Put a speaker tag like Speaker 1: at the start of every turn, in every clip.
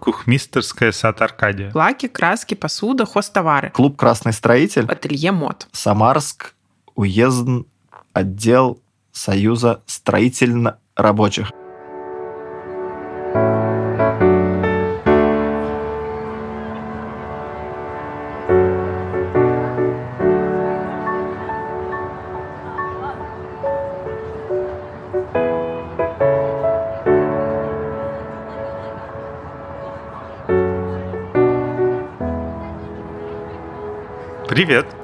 Speaker 1: Кухмистерская сад Аркадия.
Speaker 2: Лаки, краски, посуда, хостовары.
Speaker 3: Клуб «Красный строитель».
Speaker 2: Ателье мод.
Speaker 3: Самарск, уезд, отдел Союза строительно-рабочих.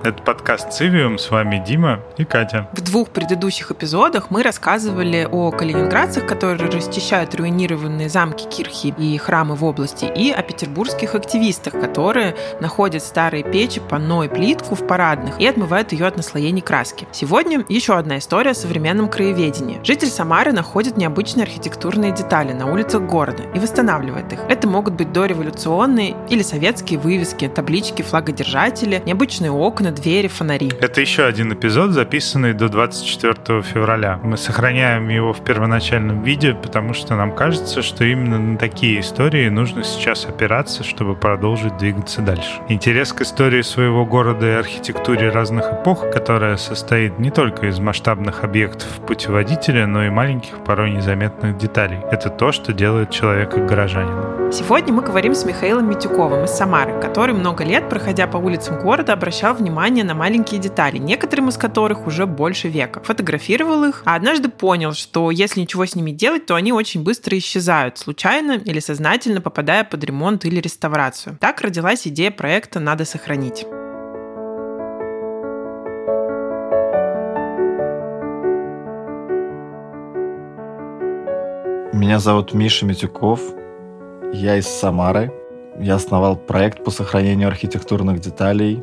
Speaker 1: Это подкаст «Цивиум», с вами Дима и Катя.
Speaker 2: В двух предыдущих эпизодах мы рассказывали о калининградцах, которые расчищают руинированные замки, кирхи и храмы в области, и о петербургских активистах, которые находят старые печи, панно и плитку в парадных и отмывают ее от наслоений краски. Сегодня еще одна история о современном краеведении. Житель Самары находит необычные архитектурные детали на улицах города и восстанавливает их. Это могут быть дореволюционные или советские вывески, таблички, флагодержатели, необычные окна, двери, фонари.
Speaker 1: Это еще один эпизод, записанный до 24 февраля. Мы сохраняем его в первоначальном виде, потому что нам кажется, что именно на такие истории нужно сейчас опираться, чтобы продолжить двигаться дальше. Интерес к истории своего города и архитектуре разных эпох, которая состоит не только из масштабных объектов путеводителя, но и маленьких, порой незаметных деталей. Это то, что делает человека горожанином.
Speaker 2: Сегодня мы говорим с Михаилом Митюковым из Самары, который много лет, проходя по улицам города, обращал внимание на маленькие детали, некоторым из которых уже больше века. Фотографировал их, а однажды понял, что если ничего с ними делать, то они очень быстро исчезают, случайно или сознательно попадая под ремонт или реставрацию. Так родилась идея проекта «Надо сохранить».
Speaker 3: Меня зовут Миша Митюков. Я из Самары. Я основал проект по сохранению архитектурных деталей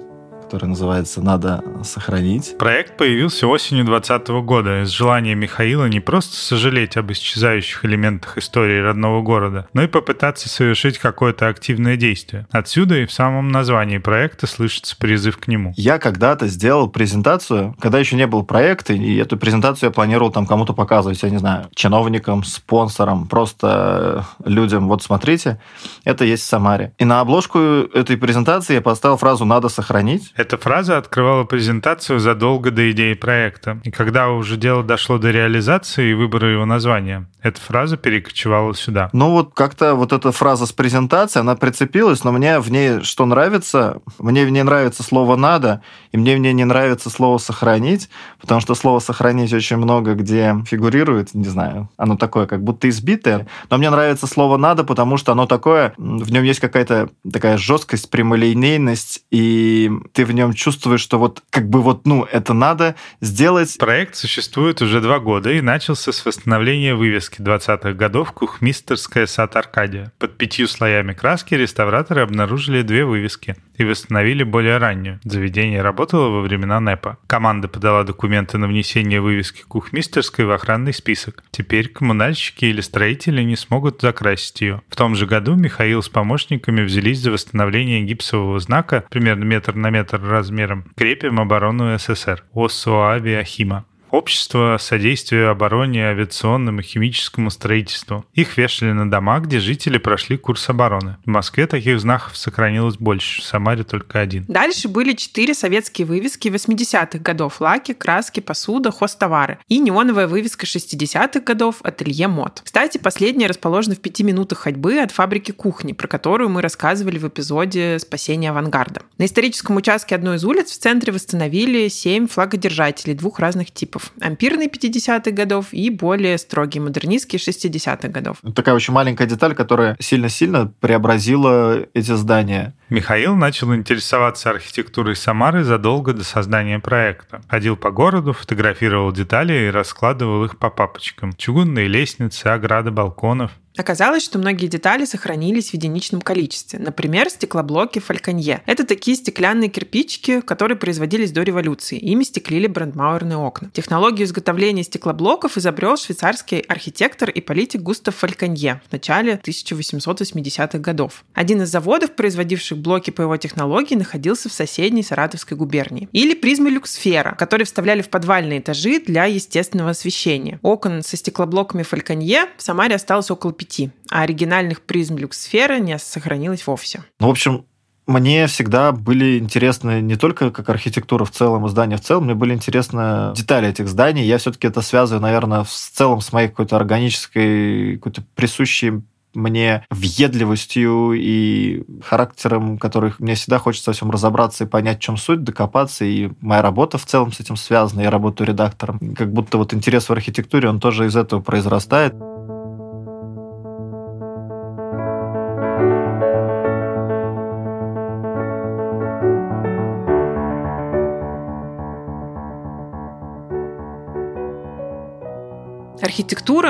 Speaker 3: который называется «Надо сохранить».
Speaker 1: Проект появился осенью 2020 года из желания Михаила не просто сожалеть об исчезающих элементах истории родного города, но и попытаться совершить какое-то активное действие. Отсюда и в самом названии проекта слышится призыв к нему.
Speaker 3: Я когда-то сделал презентацию, когда еще не был проекта, и эту презентацию я планировал там кому-то показывать, я не знаю, чиновникам, спонсорам, просто людям. Вот смотрите, это есть в Самаре. И на обложку этой презентации я поставил фразу «надо сохранить».
Speaker 1: Эта фраза открывала презентацию задолго до идеи проекта. И когда уже дело дошло до реализации и выбора его названия, эта фраза перекочевала сюда.
Speaker 3: Ну вот как-то вот эта фраза с презентацией, она прицепилась, но мне в ней что нравится? Мне в ней нравится слово «надо», и мне в ней не нравится слово «сохранить», потому что слово «сохранить» очень много где фигурирует, не знаю, оно такое как будто избитое, но мне нравится слово «надо», потому что оно такое, в нем есть какая-то такая жесткость, прямолинейность, и ты в в нем чувствуешь, что вот как бы вот, ну, это надо сделать.
Speaker 1: Проект существует уже два года и начался с восстановления вывески 20-х годов «Кухмистерская сад Аркадия». Под пятью слоями краски реставраторы обнаружили две вывески и восстановили более раннюю. Заведение работало во времена НЭПа. Команда подала документы на внесение вывески кухмистерской в охранный список. Теперь коммунальщики или строители не смогут закрасить ее. В том же году Михаил с помощниками взялись за восстановление гипсового знака примерно метр на метр размером «Крепим оборону СССР» ОСО «Авиахима». Общество содействия обороне, авиационному и химическому строительству. Их вешали на дома, где жители прошли курс обороны. В Москве таких знаков сохранилось больше, в Самаре только один.
Speaker 2: Дальше были четыре советские вывески 80-х годов. Лаки, краски, посуда, хостовары. И неоновая вывеска 60-х годов «Ателье мод». Кстати, последняя расположена в пяти минутах ходьбы от фабрики кухни, про которую мы рассказывали в эпизоде «Спасение авангарда». На историческом участке одной из улиц в центре восстановили семь флагодержателей двух разных типов годов, ампирный 50-х годов и более строгий модернистский 60-х годов.
Speaker 3: Такая очень маленькая деталь, которая сильно-сильно преобразила эти здания.
Speaker 1: Михаил начал интересоваться архитектурой Самары задолго до создания проекта. Ходил по городу, фотографировал детали и раскладывал их по папочкам. Чугунные лестницы, ограды балконов.
Speaker 2: Оказалось, что многие детали сохранились в единичном количестве. Например, стеклоблоки Фальконье. Это такие стеклянные кирпичики, которые производились до революции. Ими стеклили брандмауэрные окна. Технологию изготовления стеклоблоков изобрел швейцарский архитектор и политик Густав Фальконье в начале 1880-х годов. Один из заводов, производивших блоки по его технологии, находился в соседней Саратовской губернии. Или призмы люксфера, которые вставляли в подвальные этажи для естественного освещения. Окон со стеклоблоками Фальконье в Самаре осталось около 25, а оригинальных призм люксферы не сохранилось вовсе.
Speaker 3: Ну, в общем, мне всегда были интересны не только как архитектура в целом и здания в целом, мне были интересны детали этих зданий. Я все-таки это связываю, наверное, в целом с моей какой-то органической, какой-то присущей мне въедливостью и характером, который мне всегда хочется во всем разобраться и понять, в чем суть, докопаться. И моя работа в целом с этим связана. Я работаю редактором. Как будто вот интерес в архитектуре, он тоже из этого произрастает.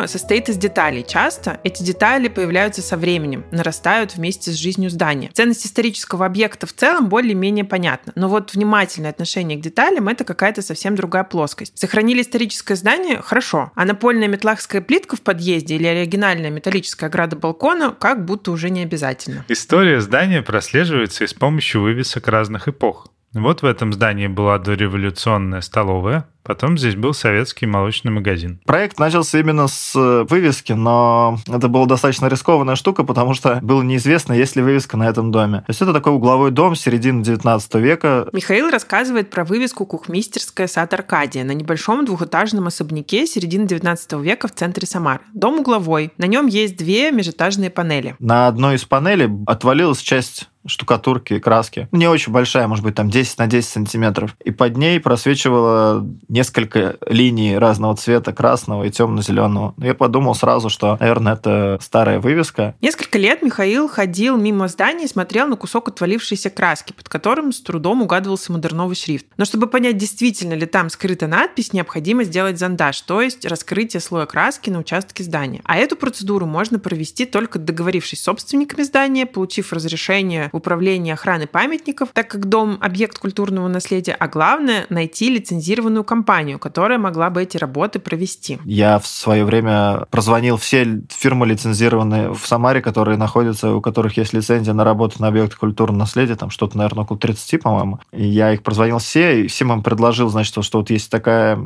Speaker 2: Состоит из деталей. Часто эти детали появляются со временем, нарастают вместе с жизнью здания. Ценность исторического объекта в целом более-менее понятна, но вот внимательное отношение к деталям – это какая-то совсем другая плоскость. Сохранили историческое здание – хорошо, а напольная метлахская плитка в подъезде или оригинальная металлическая ограда балкона как будто уже не обязательно.
Speaker 1: История здания прослеживается и с помощью вывесок разных эпох. Вот в этом здании была дореволюционная столовая, Потом здесь был советский молочный магазин.
Speaker 3: Проект начался именно с э, вывески, но это была достаточно рискованная штука, потому что было неизвестно, есть ли вывеска на этом доме. То есть это такой угловой дом середины 19 века.
Speaker 2: Михаил рассказывает про вывеску «Кухмистерская сад Аркадия» на небольшом двухэтажном особняке середины 19 века в центре Самары. Дом угловой. На нем есть две межэтажные панели.
Speaker 3: На одной из панелей отвалилась часть штукатурки краски. Не очень большая, может быть, там 10 на 10 сантиметров. И под ней просвечивало несколько линий разного цвета, красного и темно-зеленого. Я подумал сразу, что, наверное, это старая вывеска.
Speaker 2: Несколько лет Михаил ходил мимо здания и смотрел на кусок отвалившейся краски, под которым с трудом угадывался модерновый шрифт. Но чтобы понять, действительно ли там скрыта надпись, необходимо сделать зондаж, то есть раскрытие слоя краски на участке здания. А эту процедуру можно провести только договорившись с собственниками здания, получив разрешение в управлении охраны памятников, так как дом – объект культурного наследия, а главное – найти лицензированную компанию, которая могла бы эти работы провести.
Speaker 3: Я в свое время прозвонил все фирмы лицензированные в Самаре, которые находятся, у которых есть лицензия на работу на объекты культурного наследия, там что-то, наверное, около 30, по-моему. И я их прозвонил все, и всем им предложил, значит, что вот есть такая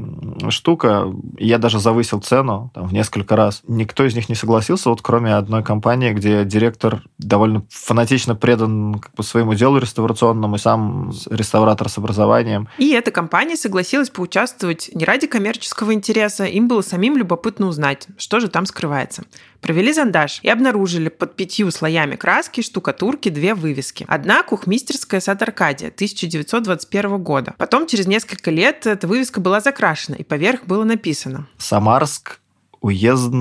Speaker 3: штука, я даже завысил цену там, в несколько раз. Никто из них не согласился, вот кроме одной компании, где директор довольно фанатично предан как бы своему делу реставрационному, и сам реставратор с образованием.
Speaker 2: И эта компания согласилась поучаствовать не ради коммерческого интереса, им было самим любопытно узнать, что же там скрывается. Провели зондаж и обнаружили под пятью слоями краски штукатурки две вывески. Одна – кухмистерская сад Аркадия 1921 года. Потом, через несколько лет, эта вывеска была закрашена, и поверх было написано
Speaker 3: «Самарск, уезд,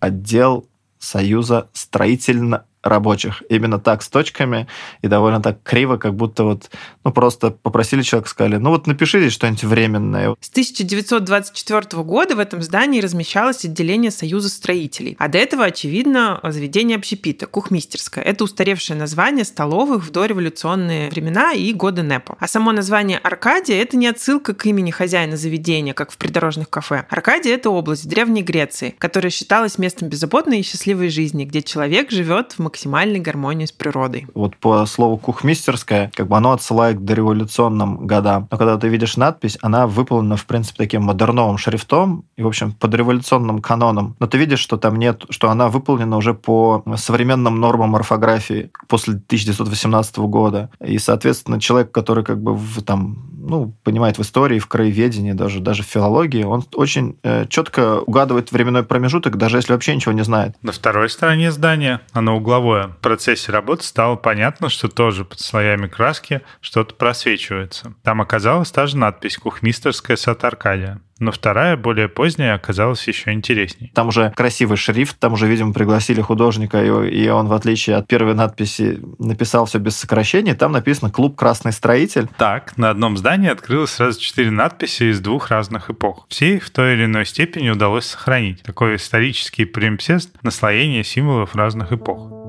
Speaker 3: отдел Союза строительно рабочих. Именно так, с точками, и довольно так криво, как будто вот, ну, просто попросили человека, сказали, ну, вот напишите что-нибудь временное.
Speaker 2: С 1924 года в этом здании размещалось отделение Союза строителей. А до этого, очевидно, заведение общепита, кухмистерское. Это устаревшее название столовых в дореволюционные времена и годы НЭПа. А само название Аркадия – это не отсылка к имени хозяина заведения, как в придорожных кафе. Аркадия – это область в Древней Греции, которая считалась местом беззаботной и счастливой жизни, где человек живет в максимальной гармонии с природой.
Speaker 3: Вот по слову кухмистерская, как бы оно отсылает к дореволюционным годам. Но когда ты видишь надпись, она выполнена, в принципе, таким модерновым шрифтом и, в общем, под революционным каноном. Но ты видишь, что там нет, что она выполнена уже по современным нормам орфографии после 1918 года. И, соответственно, человек, который как бы в, там ну, понимает в истории, в краеведении, даже, даже в филологии, он очень э, четко угадывает временной промежуток, даже если вообще ничего не знает.
Speaker 1: На второй стороне здания, оно угловое, в процессе работы стало понятно, что тоже под слоями краски что-то просвечивается. Там оказалась та же надпись «Кухмистерская сад Аркадия» но вторая, более поздняя, оказалась еще интересней.
Speaker 3: Там уже красивый шрифт, там уже, видимо, пригласили художника, и он, в отличие от первой надписи, написал все без сокращений. Там написано «Клуб Красный Строитель».
Speaker 1: Так, на одном здании открылось сразу четыре надписи из двух разных эпох. Все их в той или иной степени удалось сохранить. Такой исторический примпсест наслоения символов разных эпох.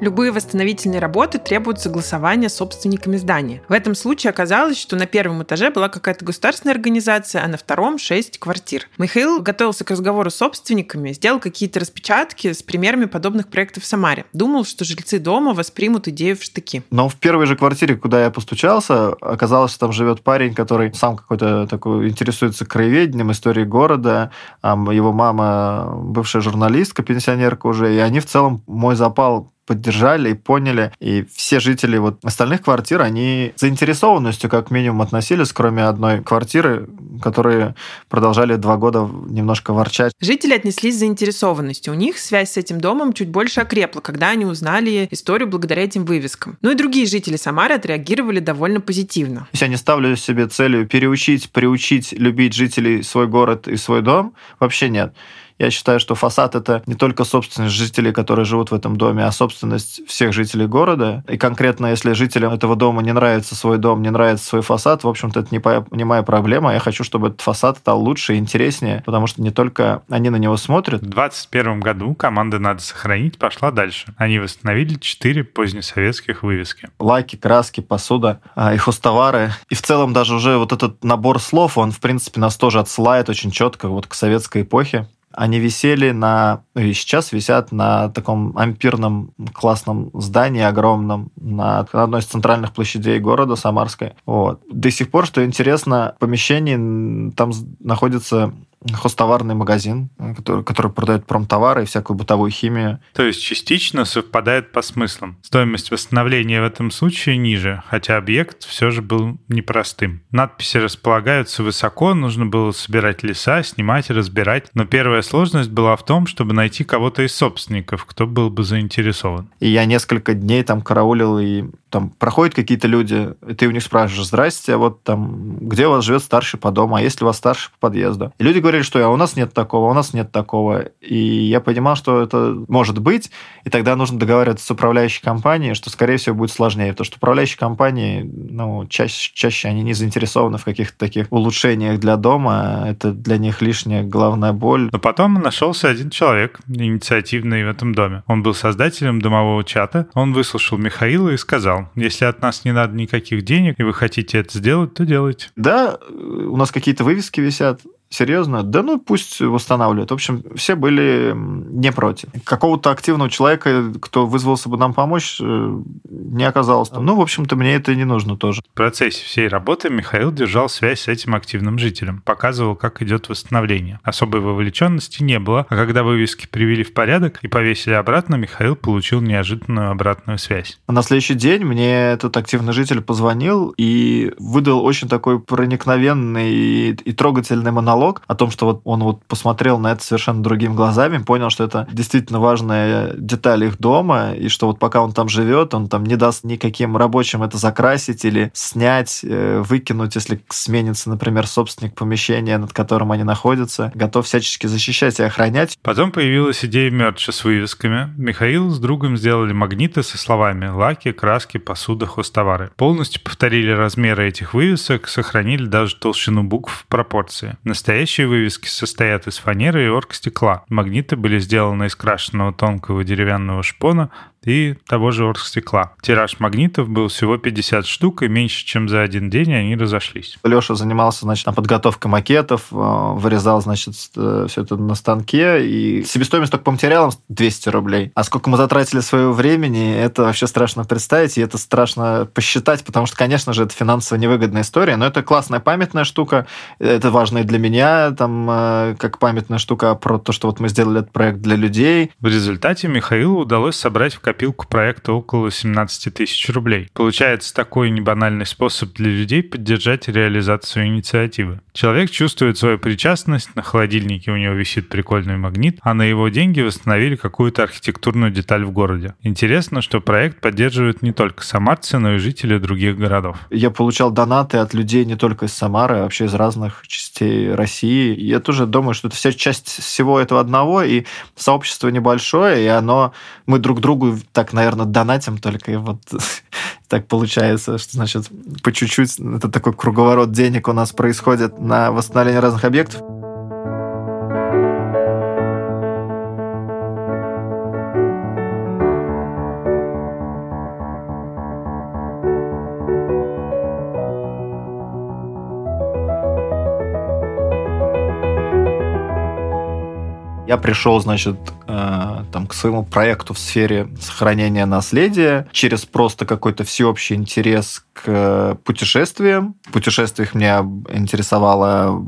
Speaker 2: Любые восстановительные работы требуют согласования с собственниками здания. В этом случае оказалось, что на первом этаже была какая-то государственная организация, а на втором шесть квартир. Михаил готовился к разговору с собственниками, сделал какие-то распечатки с примерами подобных проектов в Самаре. Думал, что жильцы дома воспримут идею в штыки.
Speaker 3: Но в первой же квартире, куда я постучался, оказалось, что там живет парень, который сам какой-то такой интересуется краеведением, историей города. Его мама бывшая журналистка, пенсионерка уже, и они в целом мой запал поддержали и поняли. И все жители вот остальных квартир, они заинтересованностью как минимум относились, кроме одной квартиры, которые продолжали два года немножко ворчать.
Speaker 2: Жители отнеслись с заинтересованностью. У них связь с этим домом чуть больше окрепла, когда они узнали историю благодаря этим вывескам. Ну и другие жители Самары отреагировали довольно позитивно.
Speaker 3: Если я не ставлю себе целью переучить, приучить любить жителей свой город и свой дом, вообще нет. Я считаю, что фасад это не только собственность жителей, которые живут в этом доме, а собственность всех жителей города. И конкретно, если жителям этого дома не нравится свой дом, не нравится свой фасад, в общем-то, это не, по, не моя проблема. Я хочу, чтобы этот фасад стал лучше и интереснее, потому что не только они на него смотрят.
Speaker 1: В 2021 году команда «Надо сохранить» пошла дальше. Они восстановили четыре позднесоветских вывески.
Speaker 3: Лаки, краски, посуда а, и хостовары. И в целом даже уже вот этот набор слов, он, в принципе, нас тоже отсылает очень четко вот к советской эпохе. Они висели на, ну и сейчас висят на таком ампирном классном здании огромном на одной из центральных площадей города Самарской. Вот. До сих пор, что интересно, в там находится хостоварный магазин, который, который продает промтовары и всякую бытовую химию.
Speaker 1: То есть частично совпадает по смыслам. Стоимость восстановления в этом случае ниже, хотя объект все же был непростым. Надписи располагаются высоко, нужно было собирать леса, снимать и разбирать. Но первая сложность была в том, чтобы найти кого-то из собственников, кто был бы заинтересован.
Speaker 3: И я несколько дней там караулил и там проходят какие-то люди, и ты у них спрашиваешь, здрасте, а вот там, где у вас живет старший по дому, а есть ли у вас старший по подъезду? И люди говорили, что а у нас нет такого, у нас нет такого. И я понимал, что это может быть, и тогда нужно договариваться с управляющей компанией, что, скорее всего, будет сложнее, потому что управляющие компании, ну, чаще, чаще они не заинтересованы в каких-то таких улучшениях для дома, это для них лишняя головная боль.
Speaker 1: Но потом нашелся один человек, инициативный в этом доме. Он был создателем домового чата, он выслушал Михаила и сказал, сказал, если от нас не надо никаких денег, и вы хотите это сделать, то делайте.
Speaker 3: Да, у нас какие-то вывески висят, Серьезно? Да ну пусть восстанавливают. В общем, все были не против. Какого-то активного человека, кто вызвался бы нам помочь, э, не оказалось. Ну, в общем-то, мне это не нужно тоже.
Speaker 1: В процессе всей работы Михаил держал связь с этим активным жителем, показывал, как идет восстановление. Особой вовлеченности не было, а когда вывески привели в порядок и повесили обратно, Михаил получил неожиданную обратную связь.
Speaker 3: На следующий день мне этот активный житель позвонил и выдал очень такой проникновенный и трогательный монолог диалог о том, что вот он вот посмотрел на это совершенно другими глазами, понял, что это действительно важная деталь их дома, и что вот пока он там живет, он там не даст никаким рабочим это закрасить или снять, э, выкинуть, если сменится, например, собственник помещения, над которым они находятся, готов всячески защищать и охранять.
Speaker 1: Потом появилась идея мерча с вывесками. Михаил с другом сделали магниты со словами «лаки», «краски», «посуда», «хостовары». Полностью повторили размеры этих вывесок, сохранили даже толщину букв в пропорции. Настоящие Настоящие вывески состоят из фанеры и оргстекла. Магниты были сделаны из крашенного тонкого деревянного шпона, и того же оргстекла. Тираж магнитов был всего 50 штук, и меньше, чем за один день они разошлись.
Speaker 3: Леша занимался, значит, подготовкой макетов, э, вырезал, значит, э, все это на станке, и себестоимость только по материалам 200 рублей. А сколько мы затратили своего времени, это вообще страшно представить, и это страшно посчитать, потому что, конечно же, это финансово невыгодная история, но это классная памятная штука, это важно и для меня, там, э, как памятная штука про то, что вот мы сделали этот проект для людей.
Speaker 1: В результате Михаилу удалось собрать в копилку проекта около 17 тысяч рублей. Получается такой небанальный способ для людей поддержать реализацию инициативы. Человек чувствует свою причастность, на холодильнике у него висит прикольный магнит, а на его деньги восстановили какую-то архитектурную деталь в городе. Интересно, что проект поддерживают не только самарцы, но и жители других городов.
Speaker 3: Я получал донаты от людей не только из Самары, а вообще из разных частей России. Я тоже думаю, что это вся часть всего этого одного, и сообщество небольшое, и оно... Мы друг другу так, наверное, донатим только, и вот так получается, что, значит, по чуть-чуть это такой круговорот денег у нас происходит на восстановление разных объектов. Я пришел, значит, э, там, к своему проекту в сфере сохранения наследия через просто какой-то всеобщий интерес к путешествиям. В путешествиях меня интересовала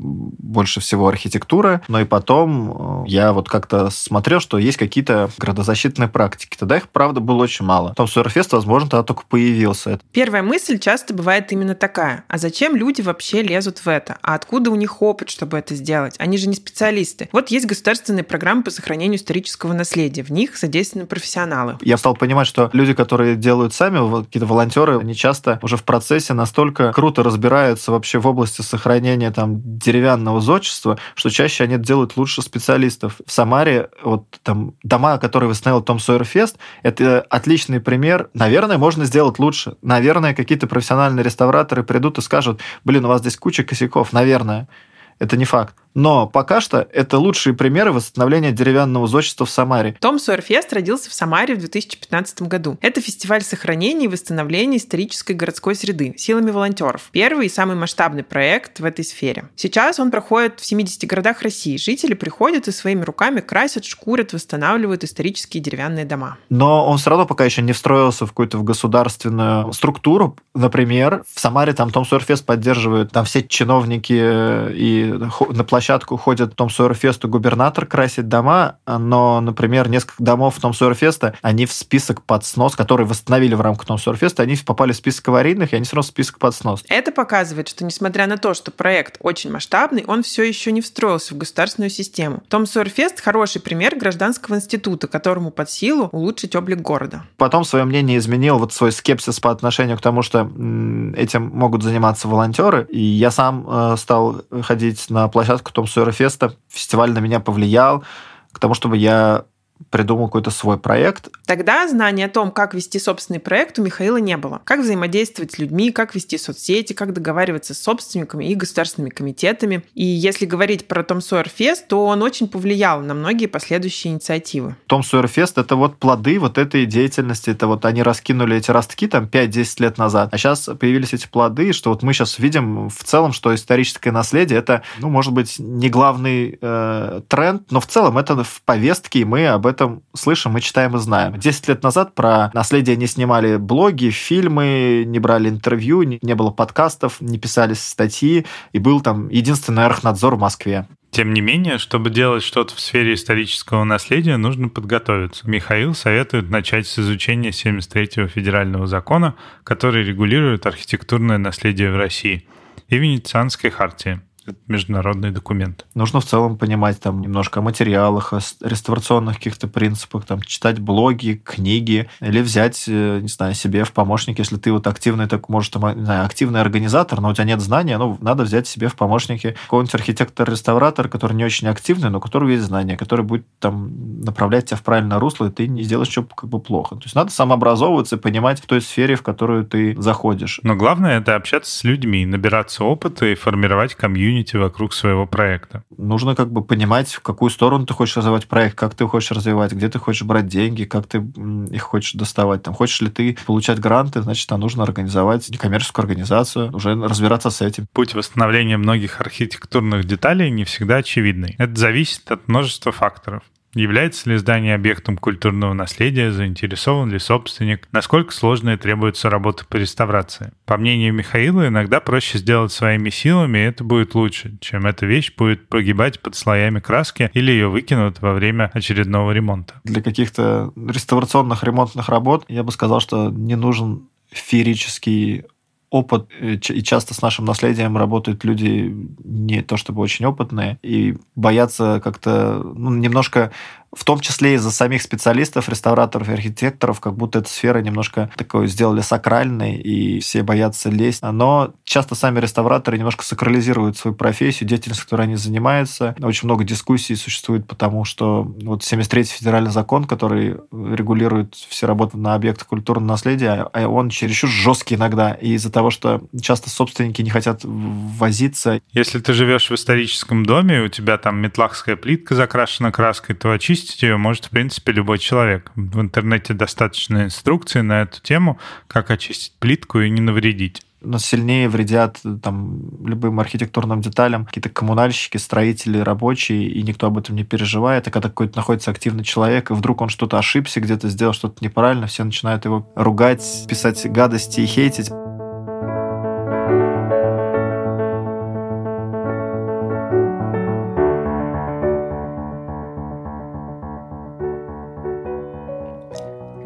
Speaker 3: больше всего архитектура, но и потом э, я вот как-то смотрел, что есть какие-то градозащитные практики. Тогда их, правда, было очень мало. Том Суэрфест, возможно, тогда только появился.
Speaker 2: Первая мысль часто бывает именно такая. А зачем люди вообще лезут в это? А откуда у них опыт, чтобы это сделать? Они же не специалисты. Вот есть государственные программы по сохранению исторического наследия. В них задействованы профессионалы.
Speaker 3: Я стал понимать, что люди, которые делают сами, какие-то волонтеры, они часто уже в процессе настолько круто разбираются вообще в области сохранения там деревянного зодчества, что чаще они делают лучше специалистов. В Самаре вот там дома, которые восстановил Том Сойерфест, это отличный пример. Наверное, можно сделать лучше. Наверное, какие-то профессиональные реставраторы придут и скажут, блин, у вас здесь куча косяков. Наверное. Это не факт. Но пока что это лучшие примеры восстановления деревянного зодчества в Самаре.
Speaker 2: Том Сойерфест родился в Самаре в 2015 году. Это фестиваль сохранения и восстановления исторической городской среды силами волонтеров. Первый и самый масштабный проект в этой сфере. Сейчас он проходит в 70 городах России. Жители приходят и своими руками красят, шкурят, восстанавливают исторические деревянные дома.
Speaker 3: Но он все равно пока еще не встроился в какую-то в государственную структуру. Например, в Самаре там Том Сойерфест поддерживает там все чиновники и на площадке площадку ходит Том Сойерфест и губернатор красит дома, но, например, несколько домов Том Сойерфеста, они в список под снос, который восстановили в рамках Том Сойерфеста, они попали в список аварийных, и они все равно в список под снос.
Speaker 2: Это показывает, что несмотря на то, что проект очень масштабный, он все еще не встроился в государственную систему. Том Сойерфест – хороший пример гражданского института, которому под силу улучшить облик города.
Speaker 3: Потом свое мнение изменил вот свой скепсис по отношению к тому, что этим могут заниматься волонтеры, и я сам э, стал ходить на площадку Том Сойера Феста. Фестиваль на меня повлиял к тому, чтобы я придумал какой-то свой проект.
Speaker 2: Тогда знания о том, как вести собственный проект, у Михаила не было. Как взаимодействовать с людьми, как вести соцсети, как договариваться с собственниками и государственными комитетами. И если говорить про Том Сойер Фест, то он очень повлиял на многие последующие инициативы.
Speaker 3: Том Сойер Фест — это вот плоды вот этой деятельности. Это вот они раскинули эти ростки там 5-10 лет назад. А сейчас появились эти плоды, что вот мы сейчас видим в целом, что историческое наследие — это, ну, может быть, не главный э, тренд, но в целом это в повестке, и мы об этом этом слышим, мы читаем и знаем. Десять лет назад про наследие не снимали блоги, фильмы, не брали интервью, не было подкастов, не писались статьи, и был там единственный архнадзор в Москве.
Speaker 1: Тем не менее, чтобы делать что-то в сфере исторического наследия, нужно подготовиться. Михаил советует начать с изучения 73-го федерального закона, который регулирует архитектурное наследие в России, и Венецианской хартии. Это международный документ.
Speaker 3: Нужно в целом понимать там немножко о материалах, о реставрационных каких-то принципах, там читать блоги, книги, или взять, э, не знаю, себе в помощник, если ты вот активный, так может, там, не знаю, активный организатор, но у тебя нет знания, ну, надо взять себе в помощники какого-нибудь архитектор-реставратор, который не очень активный, но у которого есть знания, который будет там направлять тебя в правильное русло, и ты не сделаешь что как бы плохо. То есть надо самообразовываться и понимать в той сфере, в которую ты заходишь.
Speaker 1: Но главное это общаться с людьми, набираться опыта и формировать комьюнити комьюнити вокруг своего проекта.
Speaker 3: Нужно как бы понимать, в какую сторону ты хочешь развивать проект, как ты хочешь развивать, где ты хочешь брать деньги, как ты их хочешь доставать. Там, хочешь ли ты получать гранты, значит, там нужно организовать некоммерческую организацию, уже разбираться с этим.
Speaker 1: Путь восстановления многих архитектурных деталей не всегда очевидный. Это зависит от множества факторов. Является ли здание объектом культурного наследия, заинтересован ли собственник, насколько сложная требуется работа по реставрации. По мнению Михаила, иногда проще сделать своими силами, и это будет лучше, чем эта вещь будет погибать под слоями краски или ее выкинут во время очередного ремонта.
Speaker 3: Для каких-то реставрационных ремонтных работ я бы сказал, что не нужен феерический опыт, э, и часто с нашим наследием работают люди не то чтобы очень опытные, и боятся как-то ну, немножко в том числе из-за самих специалистов, реставраторов и архитекторов, как будто эта сфера немножко такой сделали сакральной, и все боятся лезть. Но часто сами реставраторы немножко сакрализируют свою профессию, деятельность, которой они занимаются. Очень много дискуссий существует, потому что вот 73-й федеральный закон, который регулирует все работы на объектах культурного наследия, а он чересчур жесткий иногда, и из-за того, что часто собственники не хотят возиться.
Speaker 1: Если ты живешь в историческом доме, у тебя там метлахская плитка закрашена краской, то очистить очистить ее может, в принципе, любой человек. В интернете достаточно инструкций на эту тему, как очистить плитку и не навредить.
Speaker 3: но сильнее вредят там любым архитектурным деталям какие-то коммунальщики, строители, рабочие, и никто об этом не переживает. А когда какой-то находится активный человек, и вдруг он что-то ошибся, где-то сделал что-то неправильно, все начинают его ругать, писать гадости и хейтить.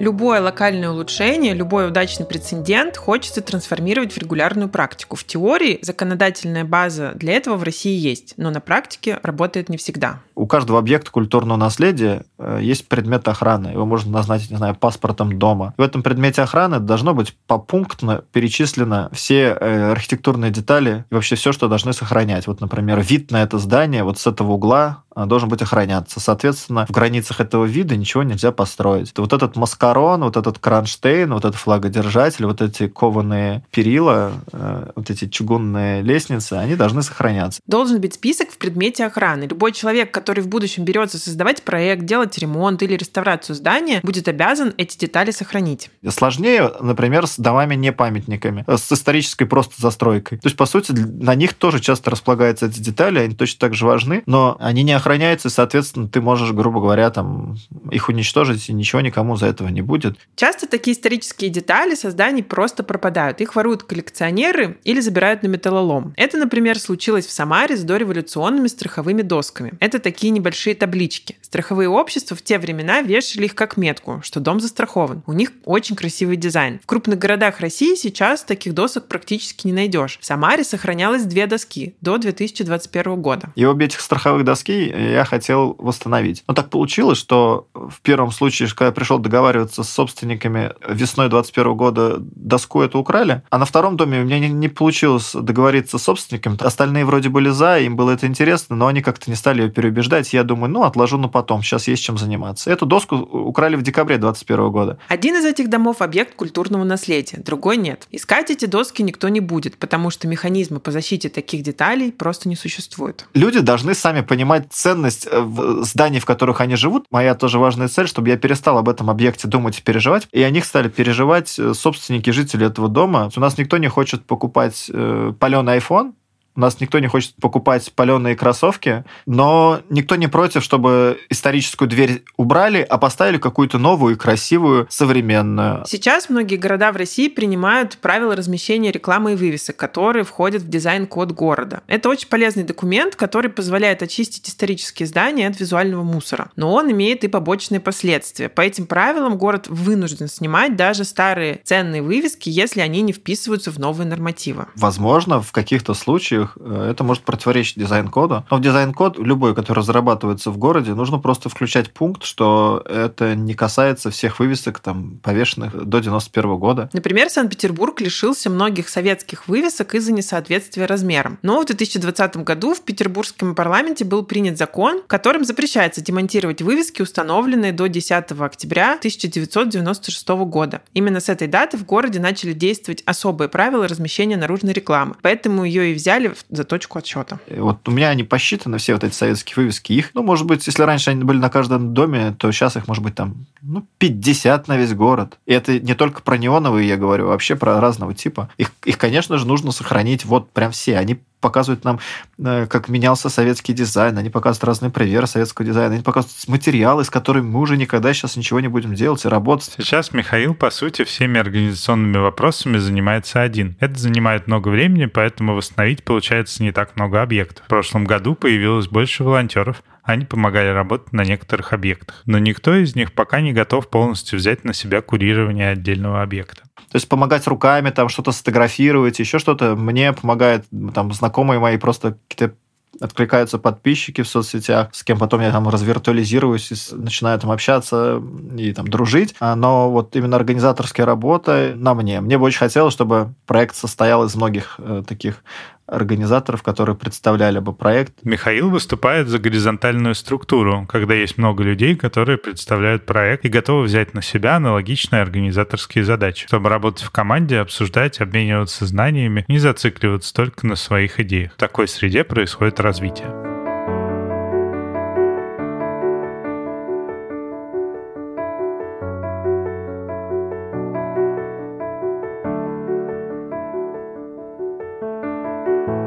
Speaker 2: Любое локальное улучшение, любой удачный прецедент хочется трансформировать в регулярную практику. В теории законодательная база для этого в России есть, но на практике работает не всегда.
Speaker 3: У каждого объекта культурного наследия э, есть предмет охраны. Его можно назначить, не знаю, паспортом дома. В этом предмете охраны должно быть попунктно перечислено все э, архитектурные детали и вообще все, что должны сохранять. Вот, например, вид на это здание вот с этого угла должен быть охраняться. Соответственно, в границах этого вида ничего нельзя построить. Вот этот маскарон, вот этот кронштейн, вот этот флагодержатель, вот эти кованые перила, э, вот эти чугунные лестницы, они должны сохраняться.
Speaker 2: Должен быть список в предмете охраны. Любой человек, который в будущем берется создавать проект, делать ремонт или реставрацию здания, будет обязан эти детали сохранить.
Speaker 3: Сложнее, например, с домами не памятниками, э, с исторической просто застройкой. То есть, по сути, на них тоже часто располагаются эти детали, они точно так же важны, но они не охраняется, и, соответственно, ты можешь, грубо говоря, там их уничтожить, и ничего никому за этого не будет.
Speaker 2: Часто такие исторические детали созданий просто пропадают. Их воруют коллекционеры или забирают на металлолом. Это, например, случилось в Самаре с дореволюционными страховыми досками. Это такие небольшие таблички. Страховые общества в те времена вешали их как метку, что дом застрахован. У них очень красивый дизайн. В крупных городах России сейчас таких досок практически не найдешь. В Самаре сохранялось две доски до 2021 года.
Speaker 3: И обе этих страховых доски я хотел восстановить. Но так получилось, что в первом случае, когда я пришел договариваться с собственниками весной 21 года, доску эту украли, а на втором доме у меня не, не получилось договориться с собственниками. Остальные вроде были за, им было это интересно, но они как-то не стали ее переубеждать. Я думаю, ну, отложу на потом, сейчас есть чем заниматься. Эту доску украли в декабре 21 года.
Speaker 2: Один из этих домов – объект культурного наследия, другой нет. Искать эти доски никто не будет, потому что механизмы по защите таких деталей просто не существуют.
Speaker 3: Люди должны сами понимать ценность э, в зданий, в которых они живут, моя тоже важная цель, чтобы я перестал об этом объекте думать и переживать, и о них стали переживать э, собственники, жители этого дома. У нас никто не хочет покупать э, паленый iPhone, у нас никто не хочет покупать паленые кроссовки, но никто не против, чтобы историческую дверь убрали, а поставили какую-то новую, красивую, современную.
Speaker 2: Сейчас многие города в России принимают правила размещения рекламы и вывесок, которые входят в дизайн-код города. Это очень полезный документ, который позволяет очистить исторические здания от визуального мусора. Но он имеет и побочные последствия. По этим правилам город вынужден снимать даже старые ценные вывески, если они не вписываются в новые нормативы.
Speaker 3: Возможно, в каких-то случаях случаях э, это может противоречить дизайн-коду. Но в дизайн-код, любой, который разрабатывается в городе, нужно просто включать пункт, что это не касается всех вывесок, там, повешенных до 91 года.
Speaker 2: Например, Санкт-Петербург лишился многих советских вывесок из-за несоответствия размерам. Но в 2020 году в Петербургском парламенте был принят закон, которым запрещается демонтировать вывески, установленные до 10 октября 1996 года. Именно с этой даты в городе начали действовать особые правила размещения наружной рекламы. Поэтому ее и взяли за точку отсчета.
Speaker 3: Вот у меня они посчитаны, все вот эти советские вывески. Их, ну, может быть, если раньше они были на каждом доме, то сейчас их может быть там, ну, 50 на весь город. И это не только про неоновые, я говорю, а вообще про разного типа. Их, их, конечно же, нужно сохранить вот прям все. Они показывают нам, э, как менялся советский дизайн, они показывают разные примеры советского дизайна, они показывают материалы, с которыми мы уже никогда сейчас ничего не будем делать и работать.
Speaker 1: Сейчас Михаил, по сути, всеми организационными вопросами занимается один. Это занимает много времени, поэтому восстановить получается не так много объектов. В прошлом году появилось больше волонтеров, они помогали работать на некоторых объектах. Но никто из них пока не готов полностью взять на себя курирование отдельного объекта.
Speaker 3: То есть помогать руками, там что-то сфотографировать, еще что-то. Мне помогает там знакомые мои просто какие-то откликаются подписчики в соцсетях, с кем потом я там развиртуализируюсь и начинаю там общаться и там дружить. А, но вот именно организаторская работа на мне. Мне бы очень хотелось, чтобы проект состоял из многих э, таких организаторов, которые представляли бы проект.
Speaker 1: Михаил выступает за горизонтальную структуру, когда есть много людей, которые представляют проект и готовы взять на себя аналогичные организаторские задачи, чтобы работать в команде, обсуждать, обмениваться знаниями, не зацикливаться только на своих идеях. В такой среде происходит развитие.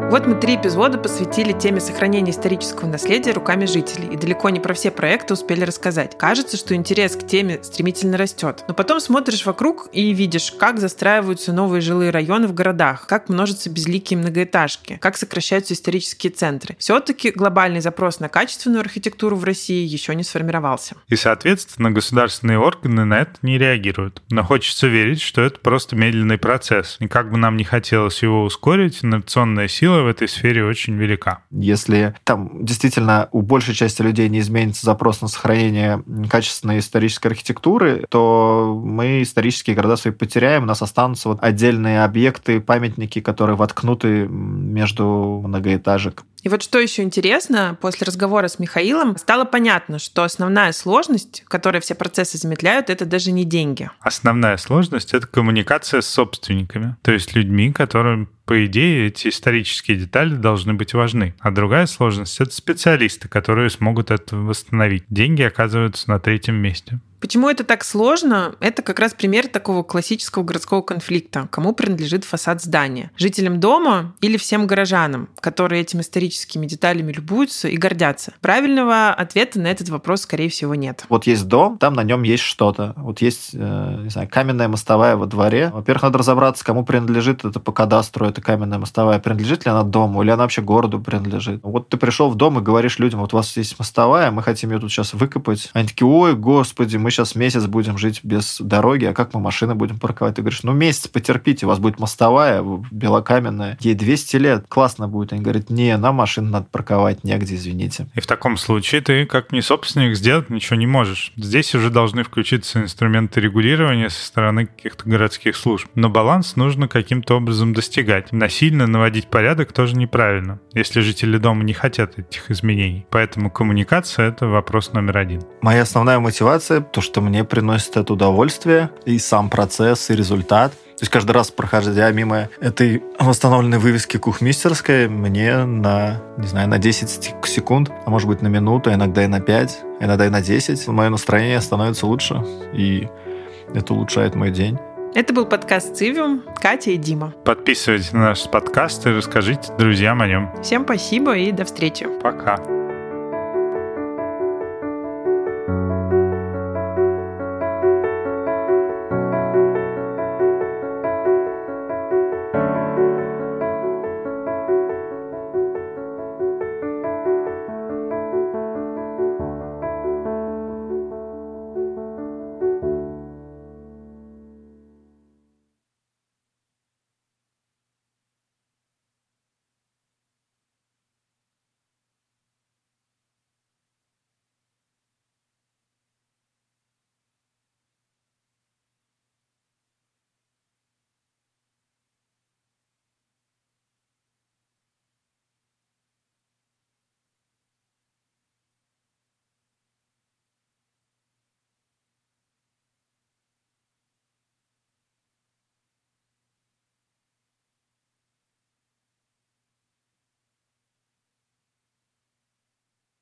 Speaker 2: Вот мы три эпизода посвятили теме сохранения исторического наследия руками жителей, и далеко не про все проекты успели рассказать. Кажется, что интерес к теме стремительно растет. Но потом смотришь вокруг и видишь, как застраиваются новые жилые районы в городах, как множатся безликие многоэтажки, как сокращаются исторические центры. Все-таки глобальный запрос на качественную архитектуру в России еще не сформировался.
Speaker 1: И, соответственно, государственные органы на это не реагируют. Но хочется верить, что это просто медленный процесс. И как бы нам не хотелось его ускорить, инновационная сила в этой сфере очень велика.
Speaker 3: Если там действительно у большей части людей не изменится запрос на сохранение качественной исторической архитектуры, то мы исторические города свои потеряем, у нас останутся вот отдельные объекты, памятники, которые воткнуты между многоэтажек.
Speaker 2: И вот что еще интересно, после разговора с Михаилом стало понятно, что основная сложность, которая все процессы замедляют, это даже не деньги.
Speaker 1: Основная сложность — это коммуникация с собственниками, то есть людьми, которым по идее, эти исторические детали должны быть важны. А другая сложность — это специалисты, которые смогут это восстановить. Деньги оказываются на третьем месте.
Speaker 2: Почему это так сложно? Это как раз пример такого классического городского конфликта. Кому принадлежит фасад здания? Жителям дома или всем горожанам, которые этими историческими деталями любуются и гордятся? Правильного ответа на этот вопрос, скорее всего, нет.
Speaker 3: Вот есть дом, там на нем есть что-то. Вот есть, э, не знаю, каменная мостовая во дворе. Во-первых, надо разобраться, кому принадлежит это по кадастру, эта каменная мостовая. Принадлежит ли она дому, или она вообще городу принадлежит? Вот ты пришел в дом и говоришь людям, вот у вас есть мостовая, мы хотим ее тут сейчас выкопать. Они такие, ой, господи, мы сейчас месяц будем жить без дороги, а как мы машины будем парковать? Ты говоришь, ну месяц потерпите, у вас будет мостовая белокаменная, ей 200 лет, классно будет. Они говорят, не, нам машины надо парковать, негде, извините.
Speaker 1: И в таком случае ты, как не собственник, сделать ничего не можешь. Здесь уже должны включиться инструменты регулирования со стороны каких-то городских служб. Но баланс нужно каким-то образом достигать. Насильно наводить порядок тоже неправильно, если жители дома не хотят этих изменений. Поэтому коммуникация — это вопрос номер один.
Speaker 3: Моя основная мотивация — то, что мне приносит это удовольствие, и сам процесс, и результат. То есть каждый раз, проходя мимо этой восстановленной вывески кухмистерской, мне на, не знаю, на 10 секунд, а может быть на минуту, а иногда и на 5, а иногда и на 10, мое настроение становится лучше, и это улучшает мой день.
Speaker 2: Это был подкаст «Цивиум», Катя и Дима.
Speaker 1: Подписывайтесь на наш подкаст и расскажите друзьям о нем.
Speaker 2: Всем спасибо и до встречи.
Speaker 1: Пока.